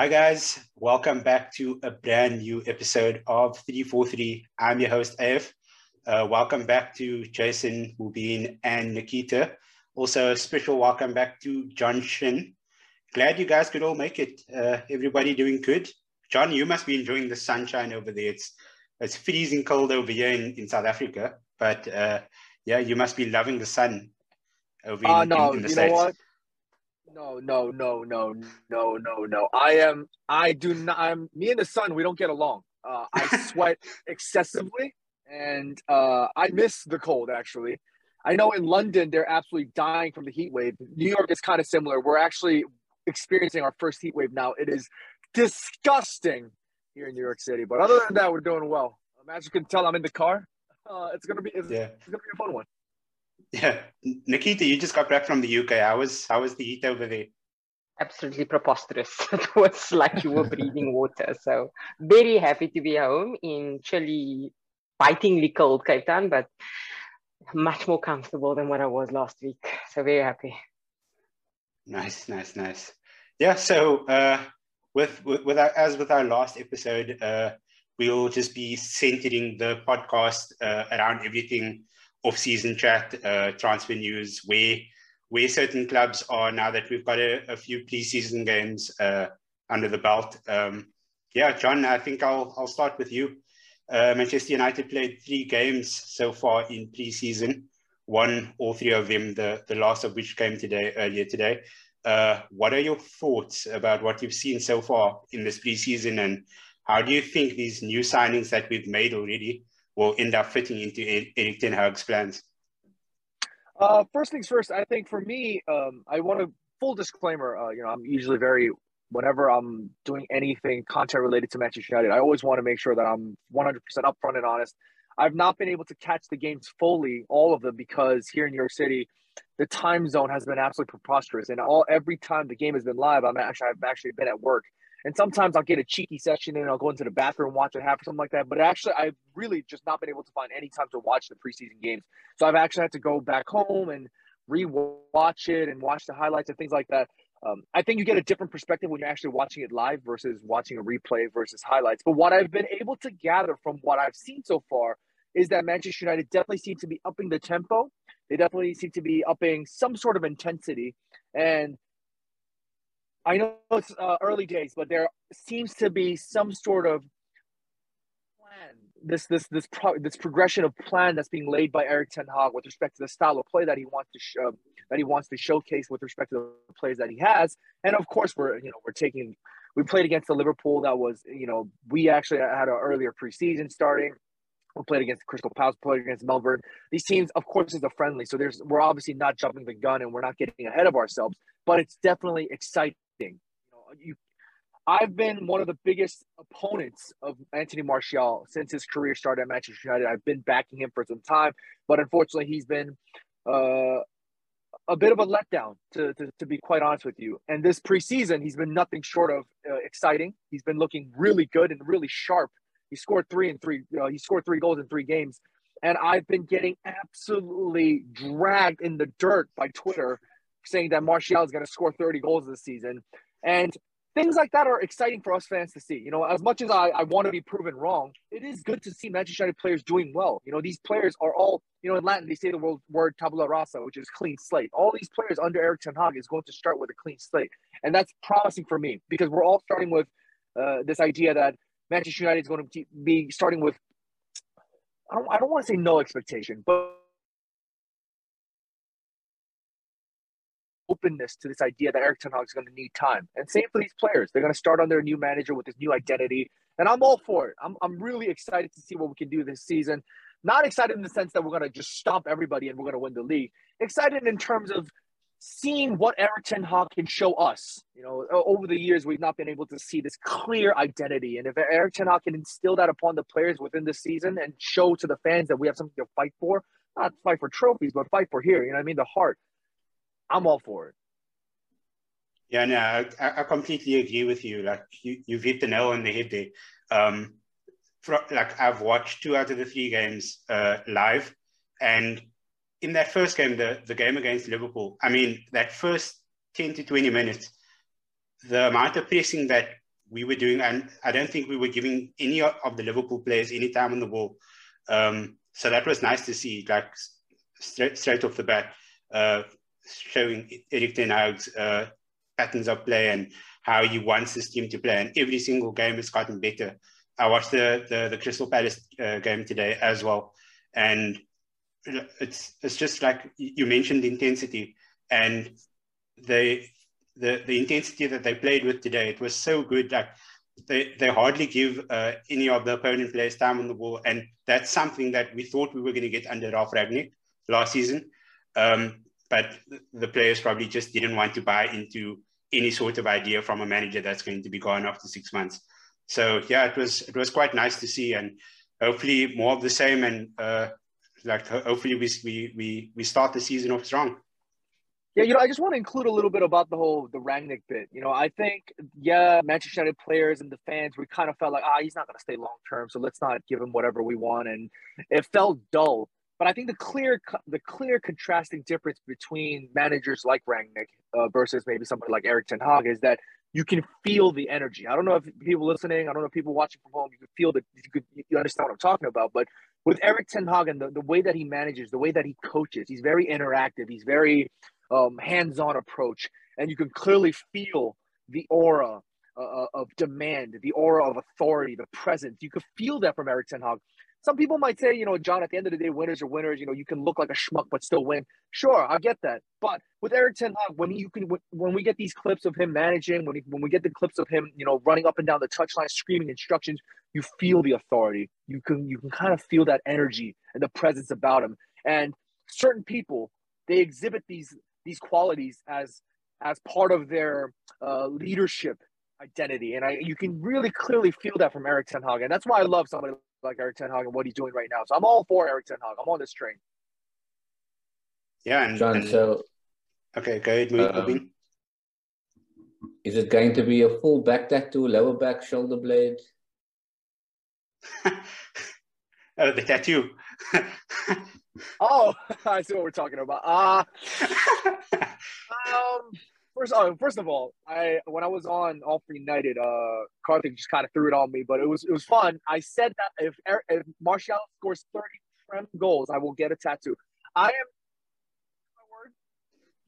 Hi, guys. Welcome back to a brand new episode of 3FOUR3. I'm your host, AF. Uh, welcome back to Jason, Mubeen, and Nikita. Also, a special welcome back to John Shin. Glad you guys could all make it. Uh, everybody doing good? John, you must be enjoying the sunshine over there. It's, it's freezing cold over here in, in South Africa, but uh, yeah, you must be loving the sun over in, no, in, in the you States. what? No, no, no, no, no, no, no. I am. I do not. I'm me and the sun. We don't get along. Uh, I sweat excessively, and uh, I miss the cold. Actually, I know in London they're absolutely dying from the heat wave. New York is kind of similar. We're actually experiencing our first heat wave now. It is disgusting here in New York City. But other than that, we're doing well. Um, as you can tell, I'm in the car. Uh, it's gonna be. It's, Yeah. it's gonna be a fun one. Yeah, Nikita, you just got back from the UK. How was how was the heat over there? absolutely preposterous. it was like you were breathing water. So very happy to be home in chilly, bitingly cold Cape Town, but much more comfortable than what I was last week. So very happy. Nice, nice, nice. Yeah. So uh, with with, with our, as with our last episode, uh, we'll just be centering the podcast uh, around everything off-season chat, uh, transfer news, where where certain clubs are now that we've got a, a few preseason games uh, under the belt. Um, yeah, John, I think I'll I'll start with you. Uh, Manchester United played three games so far in preseason. Won all three of them. The the last of which came today earlier today. Uh, what are your thoughts about what you've seen so far in this preseason, and how do you think these new signings that we've made already will end up fitting into Erik Ten Hag's plans? Uh, first things first, I think for me, um, I want to full disclaimer. Uh, you know, I'm usually very whenever I'm doing anything content related to Manchester United, I always want to make sure that I'm 100% upfront and honest. I've not been able to catch the games fully, all of them, because here in New York City, the time zone has been absolutely preposterous. And all every time the game has been live, I'm actually I've actually been at work. And sometimes I'll get a cheeky session and I'll go into the bathroom, watch it half or something like that. But actually, I've really just not been able to find any time to watch the preseason games. So I've actually had to go back home and re-watch it and watch the highlights and things like that. Um, I think you get a different perspective when you're actually watching it live versus watching a replay versus highlights. But what I've been able to gather from what I've seen so far is that Manchester United definitely seem to be upping the tempo. They definitely seem to be upping some sort of intensity. And I know it's uh, early days, but there seems to be some sort of plan. This this this pro- this progression of plan that's being laid by Erik Ten Hag with respect to the style of play that he wants to show that he wants to showcase with respect to the plays that he has. And of course, we're you know we're taking we played against the Liverpool that was you know we actually had an earlier preseason starting. We played against Crystal Palace, played against Melbourne. These teams, of course, is a friendly, so there's we're obviously not jumping the gun and we're not getting ahead of ourselves, but it's definitely exciting. You know, you I've been one of the biggest opponents of Anthony Martial since his career started at Manchester United. I've been backing him for some time, but unfortunately, he's been uh, a bit of a letdown, to, to, to be quite honest with you. And this preseason, he's been nothing short of uh, exciting. He's been looking really good and really sharp. He scored three and three. Uh, he scored three goals in three games, and I've been getting absolutely dragged in the dirt by Twitter, saying that Martial is going to score 30 goals this season. And things like that are exciting for us fans to see. You know, as much as I, I want to be proven wrong, it is good to see Manchester United players doing well. You know, these players are all, you know, in Latin, they say the word, word tabula rasa, which is clean slate. All these players under Erik Ten Hag is going to start with a clean slate. And that's promising for me because we're all starting with uh, this idea that Manchester United is going to be starting with, I don't, I don't want to say no expectation, but openness to this idea that Erik Ten Hag is going to need time. And same for these players. They're going to start under a new manager with this new identity. And I'm all for it. I'm, I'm really excited to see what we can do this season. Not excited in the sense that we're going to just stomp everybody and we're going to win the league. Excited in terms of seeing what Erik Ten Hag can show us. You know, over the years, we've not been able to see this clear identity. And if Erik Ten Hag can instill that upon the players within the season and show to the fans that we have something to fight for, not fight for trophies, but fight for here, you know what I mean? The heart. I'm all for it. Yeah, no, I, I completely agree with you. Like you, you've hit the nail on the head there. Um, for, like I've watched two out of the three games uh, live, and in that first game, the the game against Liverpool, I mean, that first ten to twenty minutes, the amount of pressing that we were doing, and I don't think we were giving any of the Liverpool players any time on the ball. Um, so that was nice to see, like straight, straight off the bat, uh, showing Ten Hag's uh, patterns of play and how he wants his team to play. And every single game has gotten better. I watched the the, the Crystal Palace uh, game today as well, and it's it's just like you mentioned the intensity and the the the intensity that they played with today. It was so good. Like they they hardly give uh, any of the opponent players time on the ball, and that's something that we thought we were going to get under Ralf Rangnick last season. Um, but the players probably just didn't want to buy into any sort of idea from a manager that's going to be gone after six months. So yeah, it was it was quite nice to see, and hopefully more of the same, and uh, like hopefully we we we start the season off strong. Yeah, you know, I just want to include a little bit about the whole the Rangnick bit. You know, I think yeah, Manchester United players and the fans, we kind of felt like, ah, he's not going to stay long term, so let's not give him whatever we want, and it felt dull. But I think the clear the clear contrasting difference between managers like Rangnick uh, versus maybe somebody like Erik Ten Hag is that you can feel the energy. I don't know if people listening, I don't know if people watching from home, you can feel that you could you understand what I'm talking about. But with Erik Ten Hag and the, the way that he manages, the way that he coaches, he's very interactive. He's very um, hands-on approach, and you can clearly feel the aura uh, uh, of demand, the aura of authority, the presence. You could feel that from Erik Ten Hag. Some people might say, you know, John, at the end of the day, winners are winners. You know, you can look like a schmuck but still win. Sure, I get that. But with Erik Ten Hag, when you can, when we get these clips of him managing, when he, when we get the clips of him, you know, running up and down the touchline, screaming instructions, you feel the authority. You can you can kind of feel that energy and the presence about him. And certain people, they exhibit these these qualities as as part of their uh, leadership identity. And I you can really clearly feel that from Erik Ten Hag. And that's why I love somebody like Erik Ten Hag and what he's doing right now. So I'm all for Erik Ten Hag. I'm on this train. Yeah, and, John, and, so okay, go ahead, um, Is it going to be a full back tattoo, lower back, shoulder blade? oh, the tattoo. oh, I see what we're talking about. Uh, um, first, oh, first of all, I when I was on All for United, uh, Karthik just kind of threw it on me, but it was it was fun. I said that if if Martial scores thirty Prem goals, I will get a tattoo. I am word.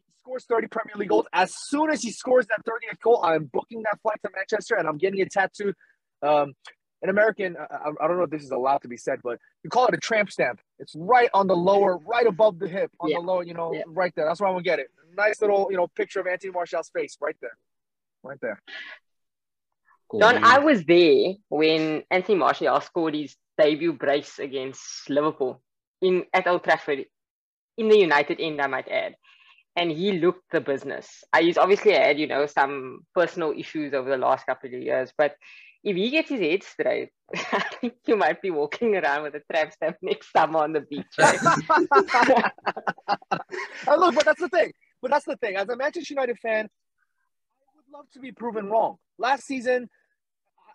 He scores thirty Premier League goals. As soon as he scores that 30th goal, I'm booking that flight to Manchester and I'm getting a tattoo. Um, an American, I, I, don't know if this is allowed to be said, but you call it a tramp stamp. It's right on the lower, right above the hip, on yeah. the lower, you know, yeah. right there. That's where I'm gonna get it. Nice little, you know, picture of Anthony Martial's face right there, right there. Cool. Don, I was there when Anthony Martial scored his debut brace against Liverpool in at Old Trafford, in the United end, I might add. And he looked the business. I he's obviously had, you know, some personal issues over the last couple of years, but if he gets his head straight, I think you might be walking around with a tramp stamp next summer on the beach. Right? look, but that's the thing. But that's the thing. As a Manchester United fan, I would love to be proven wrong. Last season,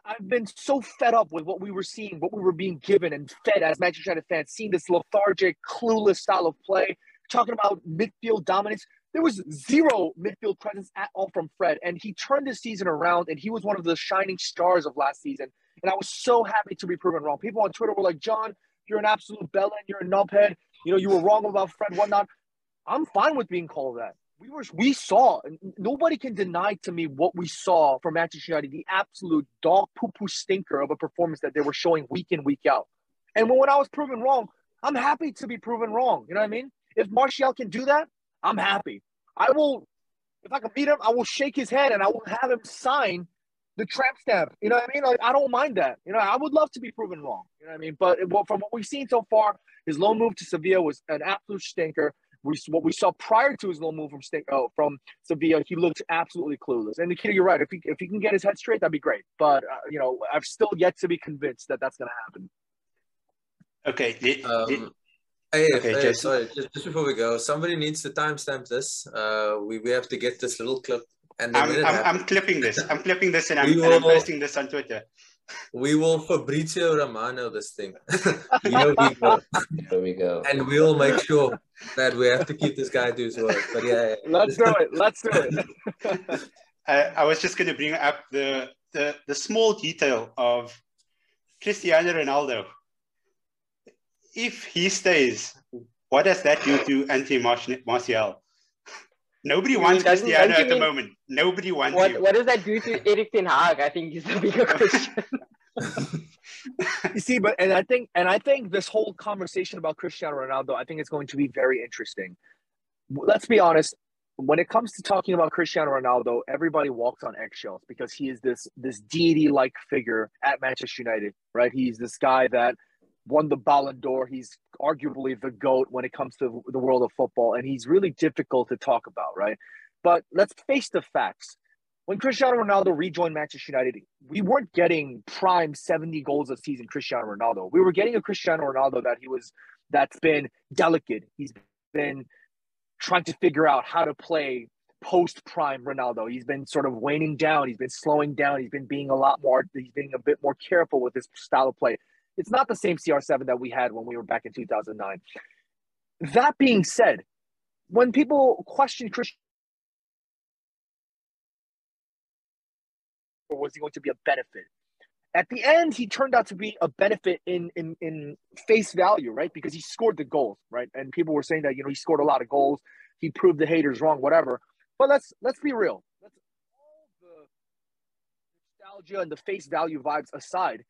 I've been so fed up with what we were seeing, what we were being given and fed as Manchester United fans, seeing this lethargic, clueless style of play, talking about midfield dominance. There was zero midfield presence at all from Fred, and he turned this season around, and he was one of the shining stars of last season. And I was so happy to be proven wrong. People on Twitter were like, "John, you're an absolute bellend. You're a knobhead. You know, you were wrong about Fred, whatnot." I'm fine with being called that. We were, we saw. Nobody can deny to me what we saw from Manchester United. The absolute dog poo poo stinker of a performance that they were showing week in week out. And when I was proven wrong, I'm happy to be proven wrong. You know what I mean? If Martial can do that, I'm happy. I will, if I can beat him, I will shake his head and I will have him sign the tramp stamp. You know what I mean? Like, I don't mind that. You know, I would love to be proven wrong. You know what I mean? But from what we've seen so far, his loan move to Sevilla was an absolute stinker. We, what we saw prior to his loan move from stink, oh, from Sevilla, he looked absolutely clueless. And the kid, you're right. If he, if he can get his head straight, that'd be great. But uh, you know, I've still yet to be convinced that that's going to happen. Okay. Did, um, Hey, okay, hey sorry, just, just before we go, somebody needs to timestamp this. Uh, we, we have to get this little clip. And I'm, I'm, I'm, clipping this. I'm clipping this and I'm, will, and I'm posting this on Twitter. We will Fabrizio Romano this thing. Here we go. Here we go. And we'll make sure that we have to keep this guy to his word. But yeah, yeah. let's do it. Let's do it. I, I was just going to bring up the the, the small detail of Cristiano Ronaldo. If he stays, what does that do to Anthony Martial? Nobody wants Cristiano at the mean, moment. Nobody wants what, you. What does that do to Erik Ten Hag? I think is the bigger question. you see, but and I think and I think this whole conversation about Cristiano Ronaldo, I think it's going to be very interesting. Let's be honest. When it comes to talking about Cristiano Ronaldo, everybody walks on eggshells because he is this this deity-like figure at Manchester United, right? He's this guy that won the Ballon d'Or. He's arguably the GOAT when it comes to the world of football, and he's really difficult to talk about, right? But let's face the facts. When Cristiano Ronaldo rejoined Manchester United, we weren't getting prime 70 goals a season Cristiano Ronaldo. We were getting a Cristiano Ronaldo that he was that's been delicate. He's been trying to figure out how to play post prime Ronaldo. He's been sort of waning down. He's been slowing down. He's been being a lot more, he's being a bit more careful with his style of play. It's not the same CR7 that we had when we were back in 2009. That being said, when people question Christian, or was he going to be a benefit? At the end, he turned out to be a benefit in, in in face value, right? Because he scored the goals, right? And people were saying that you know he scored a lot of goals. He proved the haters wrong, whatever. But let's let's be real. Let's all the nostalgia and the face value vibes aside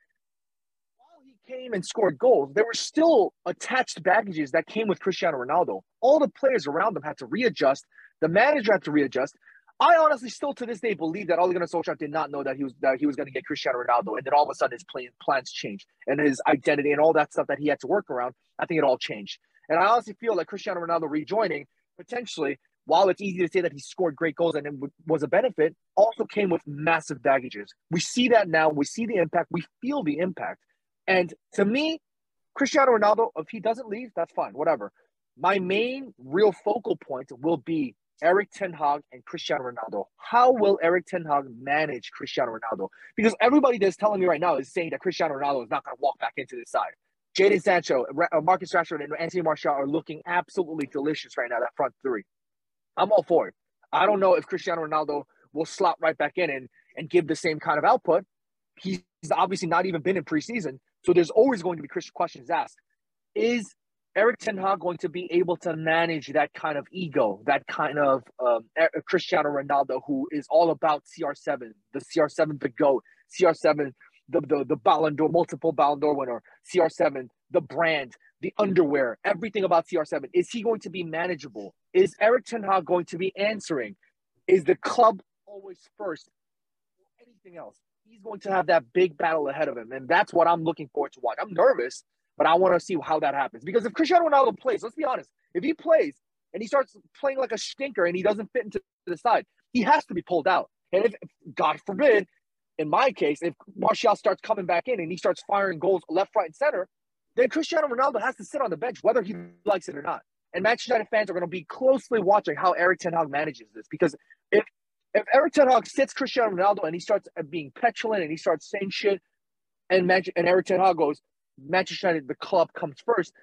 came and scored goals, there were still attached baggages that came with Cristiano Ronaldo. All the players around them had to readjust. The manager had to readjust. I honestly still to this day believe that Ole Gunnar Solskjaer did not know that he was that he was going to get Cristiano Ronaldo, and then all of a sudden his plan, plans changed and his identity and all that stuff that he had to work around. I think it all changed, and I honestly feel like Cristiano Ronaldo rejoining potentially, while it's easy to say that he scored great goals and it was a benefit, also came with massive baggages. We see that now. We see the impact. We feel the impact. And to me, Cristiano Ronaldo, if he doesn't leave, that's fine, whatever. My main real focal point will be Erik Ten Hag and Cristiano Ronaldo. How will Erik Ten Hag manage Cristiano Ronaldo? Because everybody that's telling me right now is saying that Cristiano Ronaldo is not going to walk back into this side. Jadon Sancho, uh, Marcus Rashford, and Anthony Martial are looking absolutely delicious right now, that front three. I'm all for it. I don't know if Cristiano Ronaldo will slot right back in and, and give the same kind of output. He's obviously not even been in preseason. So there's always going to be Christian questions asked. Is Erik Ten Hag going to be able to manage that kind of ego, that kind of um, Cristiano Ronaldo, who is all about CR7, the CR7, the GOAT, CR7, the, the, the Ballon d'Or, multiple Ballon d'Or winner, CR7, the brand, the underwear, everything about CR7. Is he going to be manageable? Is Erik Ten Hag going to be answering? Is the club always first? Anything else? He's going to have that big battle ahead of him. And that's what I'm looking forward to watch. I'm nervous, but I want to see how that happens. Because if Cristiano Ronaldo plays, let's be honest, if he plays and he starts playing like a stinker and he doesn't fit into the side, he has to be pulled out. And if, God forbid, in my case, if Martial starts coming back in and he starts firing goals left, right, and center, then Cristiano Ronaldo has to sit on the bench, whether he likes it or not. And Manchester United fans are going to be closely watching how Erik Ten Hag manages this because if if Erik Ten Hag sits Cristiano Ronaldo and he starts being petulant and he starts saying shit, and Man- and Erik Ten Hag goes, Manchester United, the club comes first.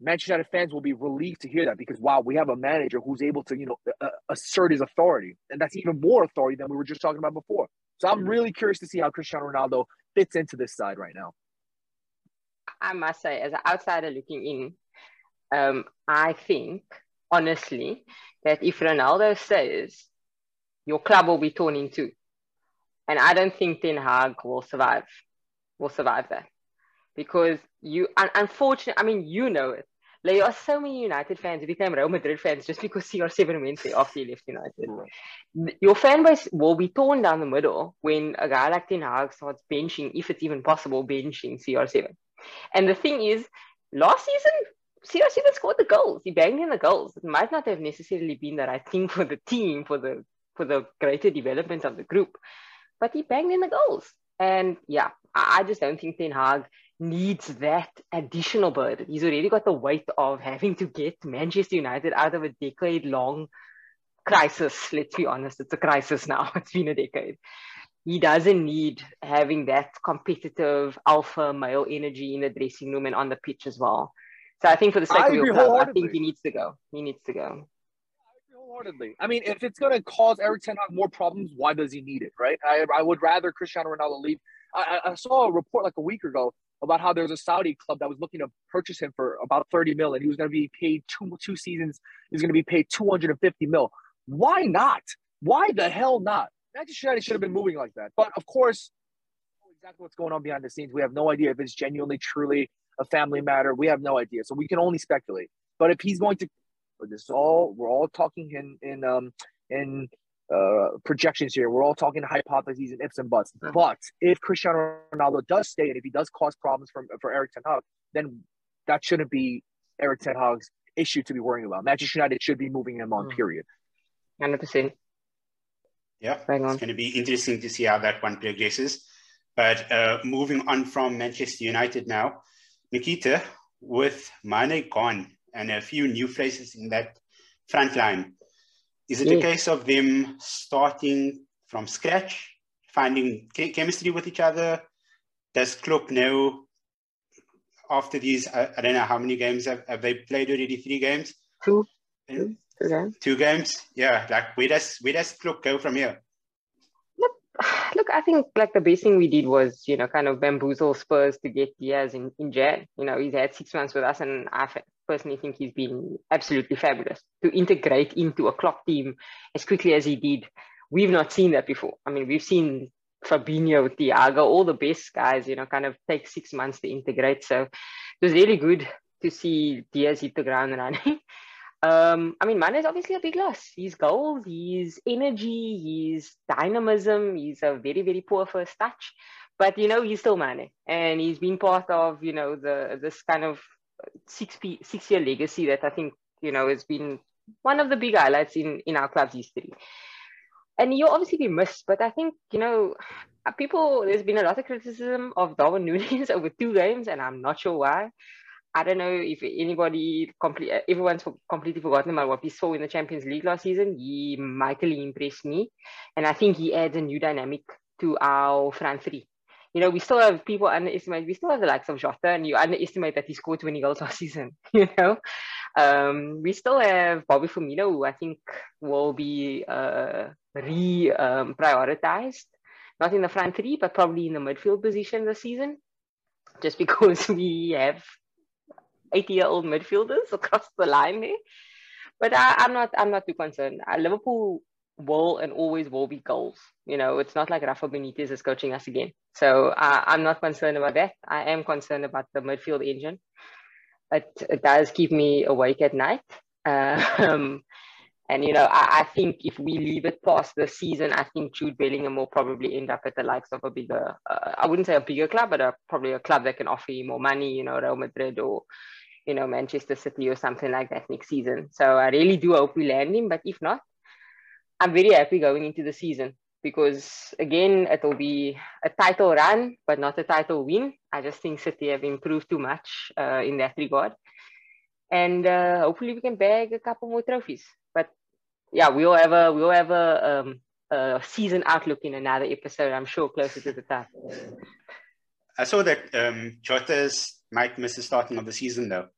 Manchester United fans will be relieved to hear that because wow, we have a manager who's able to you know uh, assert his authority, and that's even more authority than we were just talking about before. So I'm really curious to see how Cristiano Ronaldo fits into this side right now. I must say, as an outsider looking in, um, I think honestly that if Ronaldo says your club will be torn in two. And I don't think Ten Hag will survive, will survive that. Because you, unfortunately, I mean, you know it. There are so many United fans who became Real Madrid fans just because CR7 went there after he left United. Your fan base will be torn down the middle when a guy like Ten Hag starts benching, if it's even possible, benching CR7. And the thing is, last season, CR7 scored the goals. He banged in the goals. It might not have necessarily been the right thing for the team, for the for the greater development of the group. But he banged in the goals. And yeah, I just don't think Ten Hag needs that additional burden. He's already got the weight of having to get Manchester United out of a decade long crisis. Let's be honest, it's a crisis now. It's been a decade. He doesn't need having that competitive alpha male energy in the dressing room and on the pitch as well. So I think for the sake I of your club, I think he needs to go. He needs to go Wholeheartedly. I mean, if it's going to cause Erik Ten Hag more problems, why does he need it, right? I, I would rather Cristiano Ronaldo leave. I, I saw a report like a week ago about how there's a Saudi club that was looking to purchase him for about 30 mil, and he was going to be paid two two seasons. He's going to be paid 250 mil. Why not? Why the hell not? Manchester United should have been moving like that. But of course, exactly what's going on behind the scenes. We have no idea if it's genuinely, truly a family matter. We have no idea, so we can only speculate. But if he's going to, this all we're all talking in in um in uh, projections here. We're all talking hypotheses and ifs and buts. But if Cristiano Ronaldo does stay and if he does cause problems for, for Erik Ten Hag, then that shouldn't be Erik Ten Hag's issue to be worrying about. Manchester United should be moving him on, mm. period. 100%. Yeah, it's going to be interesting to see how that one progresses. But uh, moving on from Manchester United now, Nikita, with Mane gone and a few new faces in that front line, is it yeah. a case of them starting from scratch, finding chemistry with each other? Does Klopp know after these? I, I, don't know how many games have, have they played already. Three games. Two. Two, two games. Two games. Yeah. Like where does where does Klopp go from here? Look, I think like the best thing we did was, you know, kind of bamboozle Spurs to get Diaz in, in Jan. You know, he's had six months with us and I personally think he's been absolutely fabulous to integrate into a Klopp team as quickly as he did. We've not seen that before. I mean, we've seen Fabinho, Thiago, all the best guys, you know, kind of take six months to integrate. So it was really good to see Diaz hit the ground running. Um, I mean, Mane is obviously a big loss. His goals, his energy, his dynamism, he's a very, very poor first touch. But you know, he's still Mane. And he's been part of, you know, the this kind of six six year legacy that I think you know has been one of the big highlights in in our club's history. And you'll obviously be missed, but I think you know people. There's been a lot of criticism of Darwin Núñez over two games, and I'm not sure why. I don't know if anybody complete everyone's completely forgotten about what we saw in the Champions League last season. He mightily impressed me, and I think he adds a new dynamic to our front three you know, we still have people underestimate, we still have the likes of Jota, and you underestimate that he scored 20 goals last season, you know. Um, we still have Bobby Firmino, who I think will be uh, re um, prioritized, not in the front three, but probably in the midfield position this season, just because we have 80 year old midfielders across the line there. But I, am not I'm not too concerned. Uh, Liverpool will and always will be goals. You know, it's not like Rafa Benitez is coaching us again. So uh, I'm not concerned about that. I am concerned about the midfield engine. It, it does keep me awake at night. Um, and, you know, I, I, think if we leave it past the season, I think Jude Bellingham will probably end up at the likes of a bigger, uh, I wouldn't say a bigger club, but a, probably a club that can offer you more money, you know, Real Madrid or, you know, Manchester City or something like that next season. So I really do hope we land him. But if not, I'm very happy going into the season because again, it will be a title run, but not a title win. I just think City have improved too much uh, in that regard. And uh, hopefully we can bag a couple more trophies. But yeah, we'll have a, we'll have a, um, a season outlook in another episode, I'm sure, closer to the time. I saw that um, Jota's might miss the starting of the season though.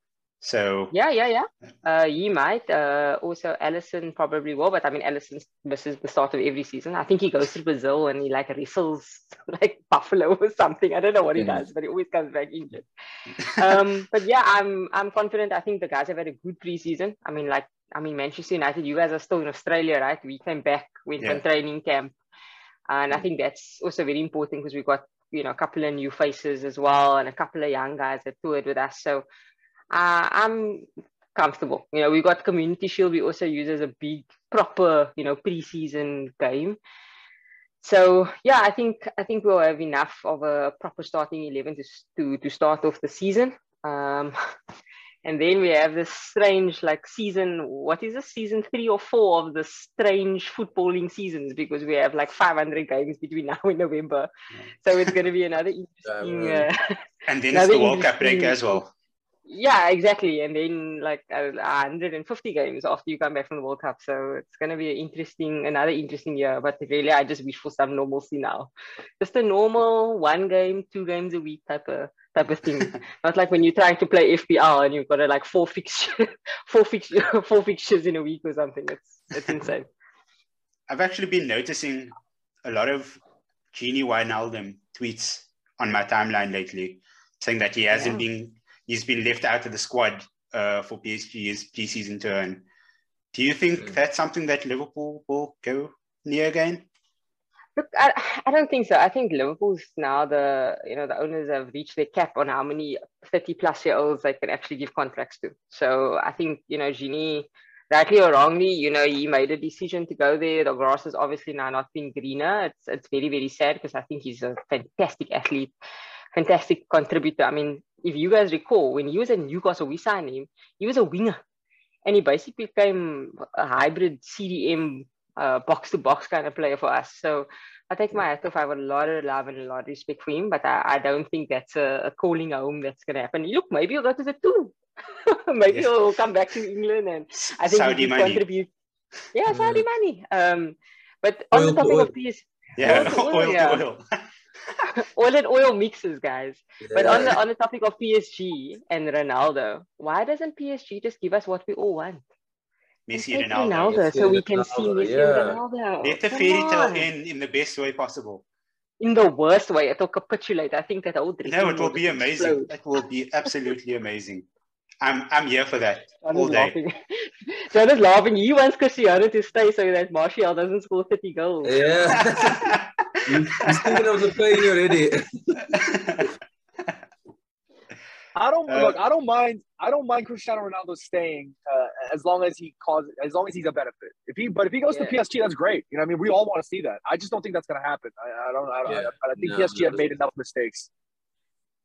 So yeah, yeah, yeah. Uh, you might. Uh, also, Alisson probably will, but I mean, Alisson misses the start of every season. I think he goes to Brazil and he like wrestles like buffalo or something. I don't know what he does, but he always comes back injured. um, but yeah, I'm I'm confident. I think the guys have had a good preseason. I mean, like I mean, Manchester United. You guys are still in Australia, right? We came back, went yeah. on training camp, and I think that's also very important because we got you know a couple of new faces as well and a couple of young guys that toured with us. So uh, I'm comfortable. You know, we got Community Shield. We also use as a big proper, you know, preseason game. So yeah, I think I think we'll have enough of a proper starting eleven to to, to start off the season. Um, and then we have this strange like season. What is this season three or four of the strange footballing seasons because we have like 500 games between now and November. Yeah. So it's going to be another interesting. Uh, and then it's the World Cup break as well. Yeah, exactly. And then like uh, 150 games after you come back from the World Cup. So it's going to be an interesting, another interesting year. But really, I just wish for some normalcy now. Just a normal one game, two games a week type of type of thing. Not like when you're trying to play FPL and you've got a, like four fixtures, four fixtures, four fixtures in a week or something. It's it's insane. I've actually been noticing a lot of Gini Wijnaldum tweets on my timeline lately, saying that he hasn't yeah. been he's been left out of the squad uh, for PSG's preseason turn. Do you think mm. that's something that Liverpool will go near again? Look, I, I don't think so. I think Liverpool's now the you know the owners have reached their cap on how many 30 plus year olds they can actually give contracts to. So I think you know Gini, rightly or wrongly, you know he made a decision to go there. The grass has obviously now not been greener. It's it's very very sad because I think he's a fantastic athlete, fantastic contributor. I mean, if you guys recall, when he was at Newcastle, we signed him. He was a winger, and he basically became a hybrid CDM uh, box to box kind of player for us. So I take my hat off. I have a lot of love and a lot of respect for him, but I, I don't think that's a, a calling home that's going to happen. Look, maybe he'll go to the two. maybe yes. he'll come back to England and I think Saudi he can contribute. Yeah, Saudi mm. money. Um, but on oil the topic of these, yeah, oil, oil, yeah. oil. oil and oil mixes, guys. Yeah. But on the on the topic of PSG and Ronaldo, why doesn't PSG just give us what we all want? Messi and Ronaldo. Ronaldo so we can see Messi yeah. and Ronaldo. Let the fairy tale end in the best way possible. In the worst way, it'll capitulate. I think that old. No, it will be amazing. Explode. It will be absolutely amazing. I'm I'm here for that John all day. Laughing. John is laughing. He wants Cristiano to stay so that Martial doesn't score 30 goals. Yeah. He's thinking of the plane already. I don't uh, look. I don't mind. I don't mind Cristiano Ronaldo staying uh, as long as he causes, as long as he's a benefit. If he, but if he goes yeah. to PSG, that's great. You know, I mean, we all want to see that. I just don't think that's going to happen. I, I, don't. I, don't, yeah. I, I think no, PSG have made enough mistakes.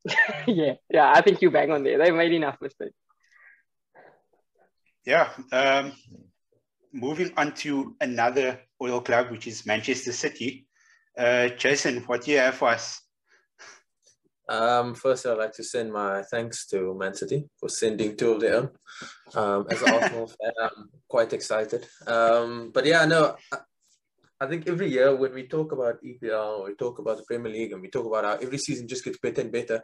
yeah, yeah. I think you bang on there. They've made enough mistakes. Yeah. Um, moving on to another oil club, which is Manchester City. Uh, Jason, what do you have for us? Um, first, I'd like to send my thanks to Man City for sending two of their own. Um, as an Arsenal fan, I'm quite excited. Um, but yeah, no, I, I, think every year when we talk about EPL, or we talk about the Premier League, and we talk about how every season just gets better and better,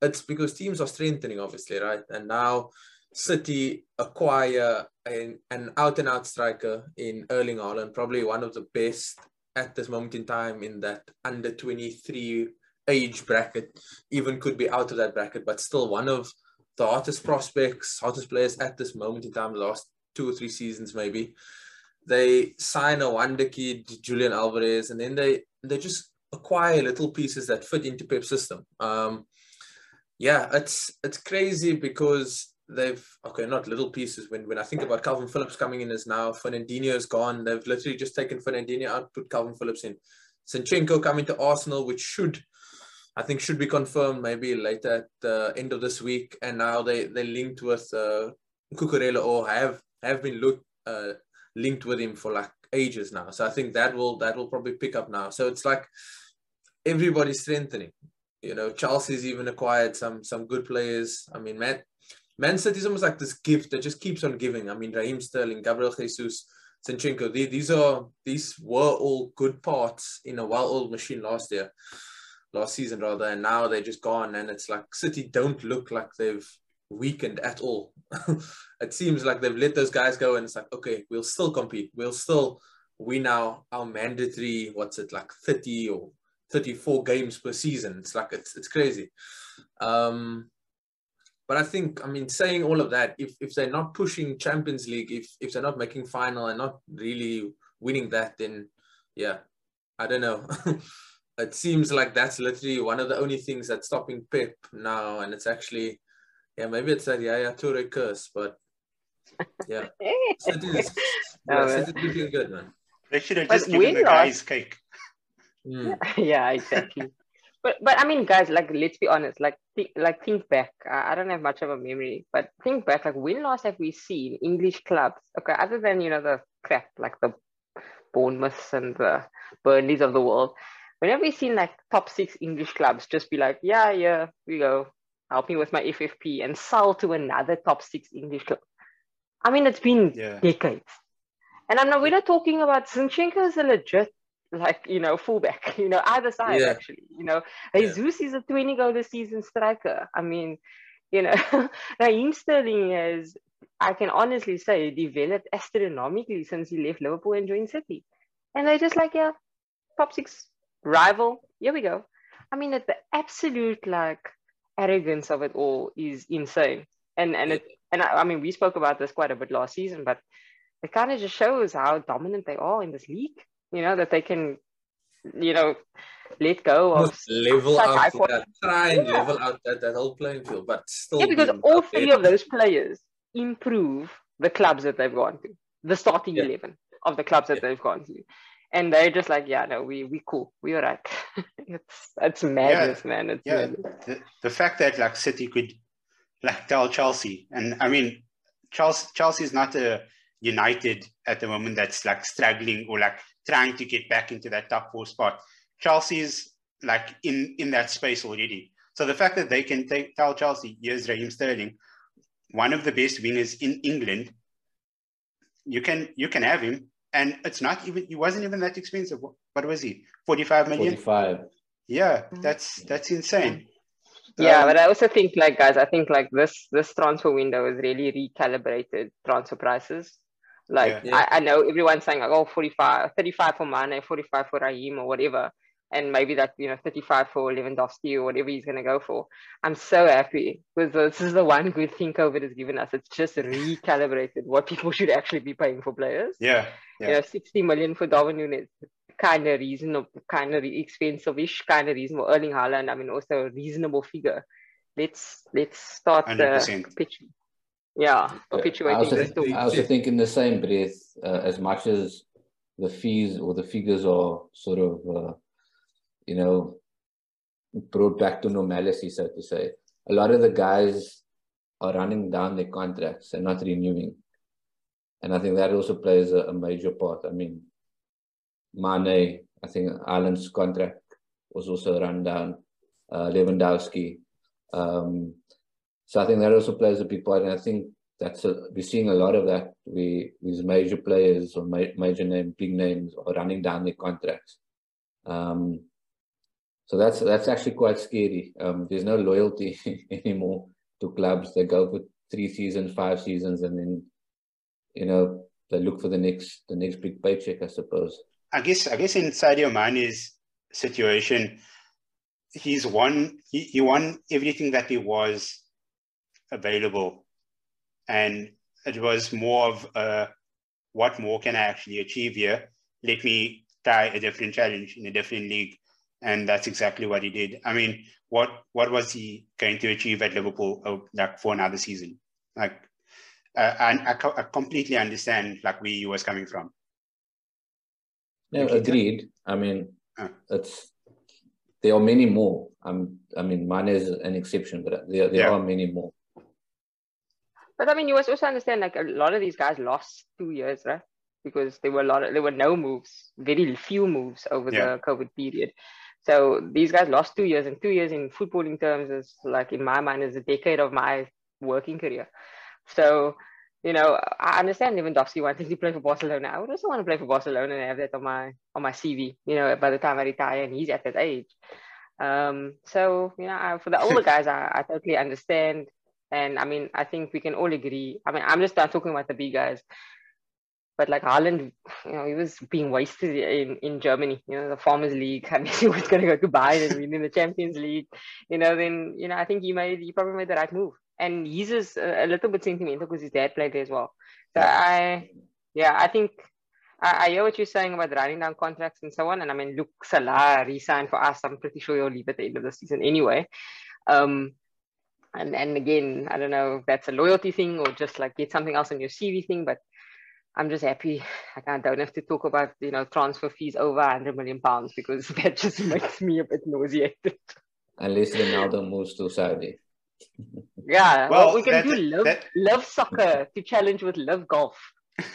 it's because teams are strengthening, obviously, right? And now City acquire an, an out and out striker in Erling Haaland, probably one of the best at this moment in time in that under 23 age bracket, even could be out of that bracket, but still one of the hottest prospects, hottest players at this moment in time, the last two or three seasons maybe. They sign a wonder kid, Julian Alvarez, and then they they just acquire little pieces that fit into Pep's system. Um, yeah, it's it's crazy because they've okay, not little pieces. When when I think about Kalvin Phillips coming in as now, Fernandinho is gone. They've literally just taken Fernandinho out, put Kalvin Phillips in. Zinchenko coming to Arsenal, which should I think should be confirmed maybe later at the end of this week. And now they they linked with uh, Cucurella or have have been look, uh, linked with him for like ages now. So I think that will that will probably pick up now. So it's like everybody's strengthening. You know, Chelsea's even acquired some some good players. I mean, Man Man City's almost like this gift that just keeps on giving. I mean, Raheem Sterling, Gabriel Jesus, Zinchenko. These are these were all good parts in a well-oiled machine last year last season rather, and now they're just gone. And it's like City don't look like they've weakened at all. it seems like they've let those guys go, and it's like, okay, we'll still compete. We'll still win our our mandatory. What's it like, thirty or thirty four games per season? It's like it's it's crazy. Um, but I think, I mean, saying all of that, if if they're not pushing Champions League, if if they're not making final and not really winning that, then yeah, I don't know. it seems like that's literally one of the only things that's stopping Pep now, and it's actually, yeah, maybe it's that Yaya Toure curse, but yeah, City's, yeah, City's looking good, man. They should have just but given the guys cake. Mm. yeah, exactly. but but I mean, guys, like let's be honest, like th- like think back. I, I don't have much of a memory, but think back. Like when last have we seen English clubs? Okay, other than you know the crap like the Bournemouths and the Burnleys of the world whenever we seen like top six English clubs just be like, yeah, yeah, we go, help me with my FFP and sell to another top six English club. I mean, it's been yeah. decades. And I'm not, we're not talking about Zinchenko is a legit, like, you know, fullback, you know, either side, yeah. actually. You know, Jesus yeah. is a 20 goal a season striker. I mean, you know, Raheem Sterling has I can honestly say, developed astronomically since he left Liverpool and joined City. And they're just like, yeah, top six rival. Here we go. I mean, that the absolute like arrogance of it all is insane. And and it and I, I mean, we spoke about this quite a bit last season, but it kind of just shows how dominant they are in this league. You know that they can, you know, let go of level out that, try and yeah. level out that, that whole playing field, but still. Yeah, because all three of those players improve the clubs that they've gone to, the starting yeah. eleven of the clubs that yeah. they've gone to. And they're just like, yeah, no, we we cool, we are right. it's it's madness, man. It's yeah, the, the fact that like City could like tell Chelsea, and I mean, Chelsea Chelsea is not a United at the moment that's like struggling or like trying to get back into that top four spot. Chelsea's like in in that space already. So the fact that they can take, tell Chelsea, here's Raheem Sterling, one of the best wingers in England, you can you can have him, and it's not even he wasn't even that expensive. What was he? Forty five million. Forty five. Yeah, that's that's insane. Yeah, um, but I also think like guys, I think like this this transfer window is really recalibrated transfer prices. Like yeah. I, I know everyone's saying like, oh 45, 35 for Mane, 45 for Raheem or whatever. And maybe that, you know, 35 for Lewandowski or whatever he's gonna go for. I'm so happy because this is the one good thing COVID has given us. It's just recalibrated what people should actually be paying for players. Yeah. yeah. You know, 60 million for Darwin Núñez, kind of reasonable, kind of expensive-ish, kind of reasonable. Erling Haaland, I mean, also a reasonable figure. Let's let's start 100%. the pitch yeah, perpetuating I also, think, I also think in the same breath, uh, as much as the fees or the figures are sort of, uh, you know, brought back to normalcy, so to say, a lot of the guys are running down their contracts and not renewing. And I think that also plays a, a major part. I mean, Mane, I think Haaland's contract was also run down. Uh, Lewandowski, um, so I think that also plays a big part, and I think that's a, we're seeing a lot of that. We these major players or ma- major name, big names are running down their contracts. Um, so that's that's actually quite scary. Um, there's no loyalty anymore to clubs. They go for three seasons, five seasons, and then you know they look for the next the next big paycheck. I suppose. I guess I guess in Sadio Mane's situation, he's won. He, he won everything that he was available. And it was more of a, what more can I actually achieve here? Let me try a different challenge in a different league. And that's exactly what he did. I mean, what what was he going to achieve at Liverpool oh, like for another season? Like, uh, and I, I completely understand like where he was coming from. No, agreed. I mean, uh. it's there are many more. Um, I mean, Mane is an exception, but there, there yeah. are many more. But I mean, you must also understand like a lot of these guys lost two years, right? Because there were a lot of there were no moves, very few moves over yeah. the COVID period. So these guys lost two years, and two years in footballing terms is like in my mind is a decade of my working career. So you know, I understand Lewandowski wanting to play for Barcelona. I would also want to play for Barcelona and have that on my on my CV. You know, by the time I retire, and he's at that age. Um, so you know, I, for the older guys, I, I totally understand and I mean, I think we can all agree. I mean, I'm just not talking about the big guys, but like Haaland, you know, he was being wasted in, in Germany, you know, the Farmers League. I mean, he was going to go to Bayern and win in the Champions League, you know, then, you know, I think he made, he probably made the right move. And he's just a, a little bit sentimental because his dad played there as well. So I, yeah, I think I, I, hear what you're saying about running down contracts and so on. And I mean, Luke Salah re-signed for us. I'm pretty sure he'll leave at the end of the season anyway. Um, and and again i don't know if that's a loyalty thing or just like get something else on your cv thing but i'm just happy. I don't have to talk about you know transfer fees over 100 million pounds because that just makes me a bit nauseated. Unless ronaldo moves to saudi. Yeah well, well we can that, do love, that... love soccer to challenge with love golf.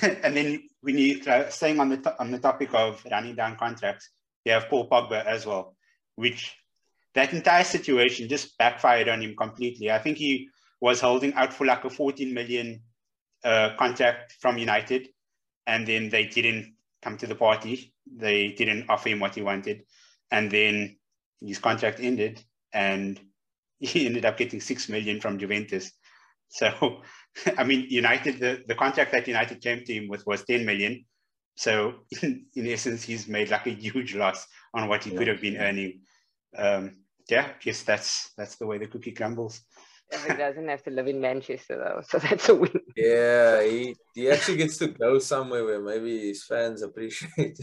And then we need uh, staying on the on the topic of running down contracts you have paul pogba as well which that entire situation just backfired on him completely. I think he was holding out for like a 14 million uh, contract from United, and then they didn't come to the party. They didn't offer him what he wanted, and then his contract ended, and he ended up getting six million from Juventus. So, I mean, United, the, the contract that United came to him with was 10 million. So, in, in essence, he's made like a huge loss on what he yeah. could have been earning. Um, yeah, I guess that's that's the way the cookie crumbles. He doesn't have to live in Manchester though, so that's a win. Yeah, he, he actually gets to go somewhere where maybe his fans appreciate.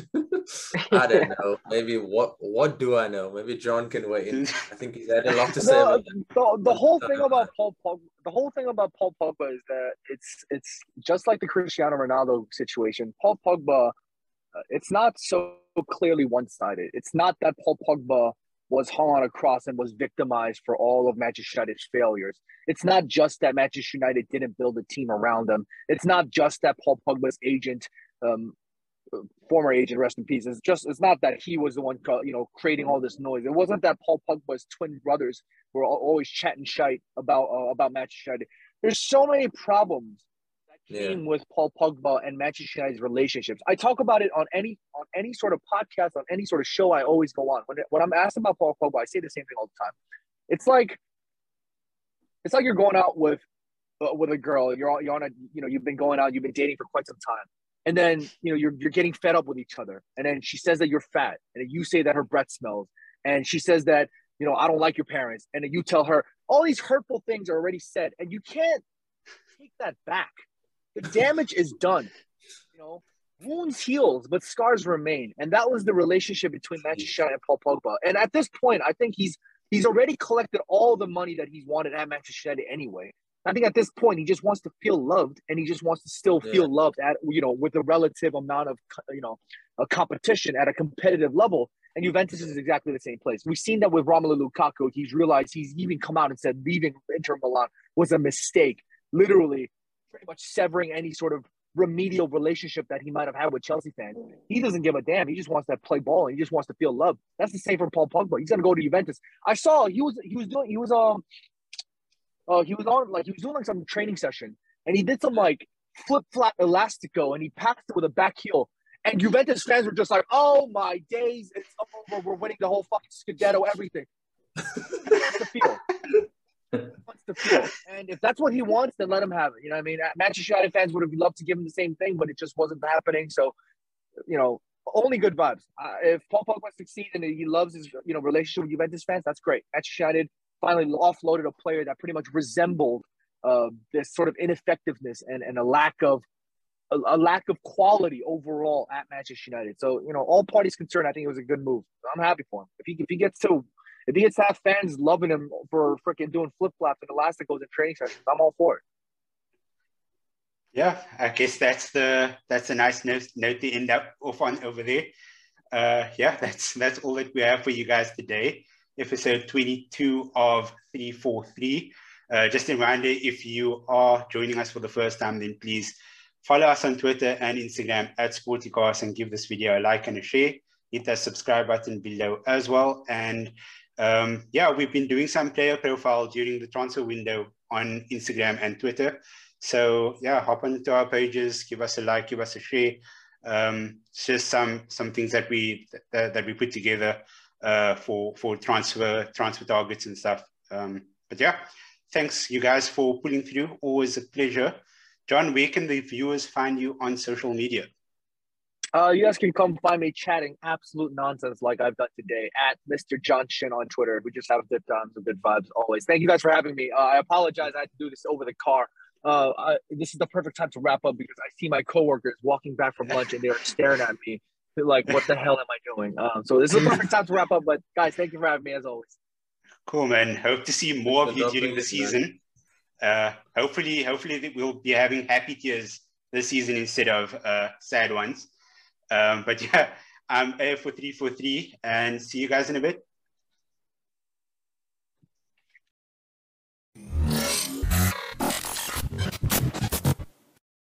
I don't know. Maybe what what do I know? Maybe John can weigh in. I think he's had a lot to say. No, the, the whole thing about Paul Pogba, the whole thing about Paul Pogba is that it's it's just like the Cristiano Ronaldo situation. Paul Pogba, uh, it's not so clearly one sided. It's not that Paul Pogba was hung on a cross and was victimized for all of Manchester United's failures. It's not just that Manchester United didn't build a team around them. It's not just that Paul Pogba's agent, um, former agent, rest in peace. It's just it's not that he was the one, you know, creating all this noise. It wasn't that Paul Pogba's twin brothers were always chatting shite about uh, about Manchester United. There's so many problems came yeah. with Paul Pogba and Manchester United's relationships. I talk about it on any on any sort of podcast, on any sort of show. I always go on when when I'm asked about Paul Pogba, I say the same thing all the time. It's like it's like you're going out with uh, with a girl. You're you're on a you know you've been going out, you've been dating for quite some time, and then you know you're you're getting fed up with each other, and then she says that you're fat, and you say that her breath smells, and she says that you know I don't like your parents, and you tell her all these hurtful things are already said, and you can't take that back the damage is done. You know, wounds heals, but scars remain, and that was the relationship between Manchester United and Paul Pogba. And at this point, I think he's he's already collected all the money that he's wanted at Manchester United anyway. I think at this point he just wants to feel loved, and he just wants to still feel loved at you know with a relative amount of you know a competition at a competitive level. And Juventus is exactly the same place. We've seen that with Romelu Lukaku. He's realized he's even come out and said leaving Inter Milan was a mistake. Literally, pretty much severing any sort of remedial relationship that he might have had with Chelsea fans. He doesn't give a damn. He just wants to play ball and he just wants to feel love. That's the same for Paul Pogba. He's gonna go to Juventus. I saw he was he was doing he was um uh he was on like he was doing like some training session and he did some like flip flap elastico and he passed it with a back heel. And Juventus fans were just like, "Oh my days! It's over. We're winning the whole fucking Scudetto, everything." That's the feel wants to feel. And if that's what he wants, then let him have it. You know I mean? Manchester United fans would have loved to give him the same thing, but it just wasn't happening. So, you know, only good vibes. Uh, if Paul Pogba succeeds and he loves his, you know, relationship with Juventus fans, that's great. Manchester United finally offloaded a player that pretty much resembled uh, this sort of ineffectiveness and, and a lack of a, a, lack of quality overall at Manchester United. So, you know, all parties concerned, I think it was a good move. I'm happy for him. If he if he gets to if he gets have fans loving him for freaking doing flip flops and elasticos in training sessions, I'm all for it. Yeah, I guess that's the that's a nice note, note to end up off on over there. Uh, yeah, that's that's all that we have for you guys today. Episode 22 of 3FOUR3. Uh, just a reminder, if you are joining us for the first time, then please follow us on Twitter and Instagram at Sportycast and give this video a like and a share. Hit that subscribe button below as well. And um, yeah, we've been doing some player profile during the transfer window on Instagram and Twitter. So yeah, hop onto our pages, give us a like, give us a share. Um, it's just some some things that we that, that we put together uh, for for transfer transfer targets and stuff. Um, but yeah, thanks you guys for pulling through. Always a pleasure. John, where can the viewers find you on social media? Uh, you guys can come find me chatting absolute nonsense like I've done today at Mr. John Shin on Twitter. We just have good times and good vibes always. Thank you guys for having me. Uh, I apologize. I had to do this over the car. Uh, I, this is the perfect time to wrap up because I see my coworkers walking back from lunch and they're staring at me like, what the hell am I doing? Um, so this is the perfect time to wrap up. But guys, thank you for having me as always. Cool, man. Hope to see more of you during the season. Uh, hopefully, hopefully we'll be having happy tears this season instead of uh, sad ones. Um, but yeah, I'm AF4343 and see you guys in a bit.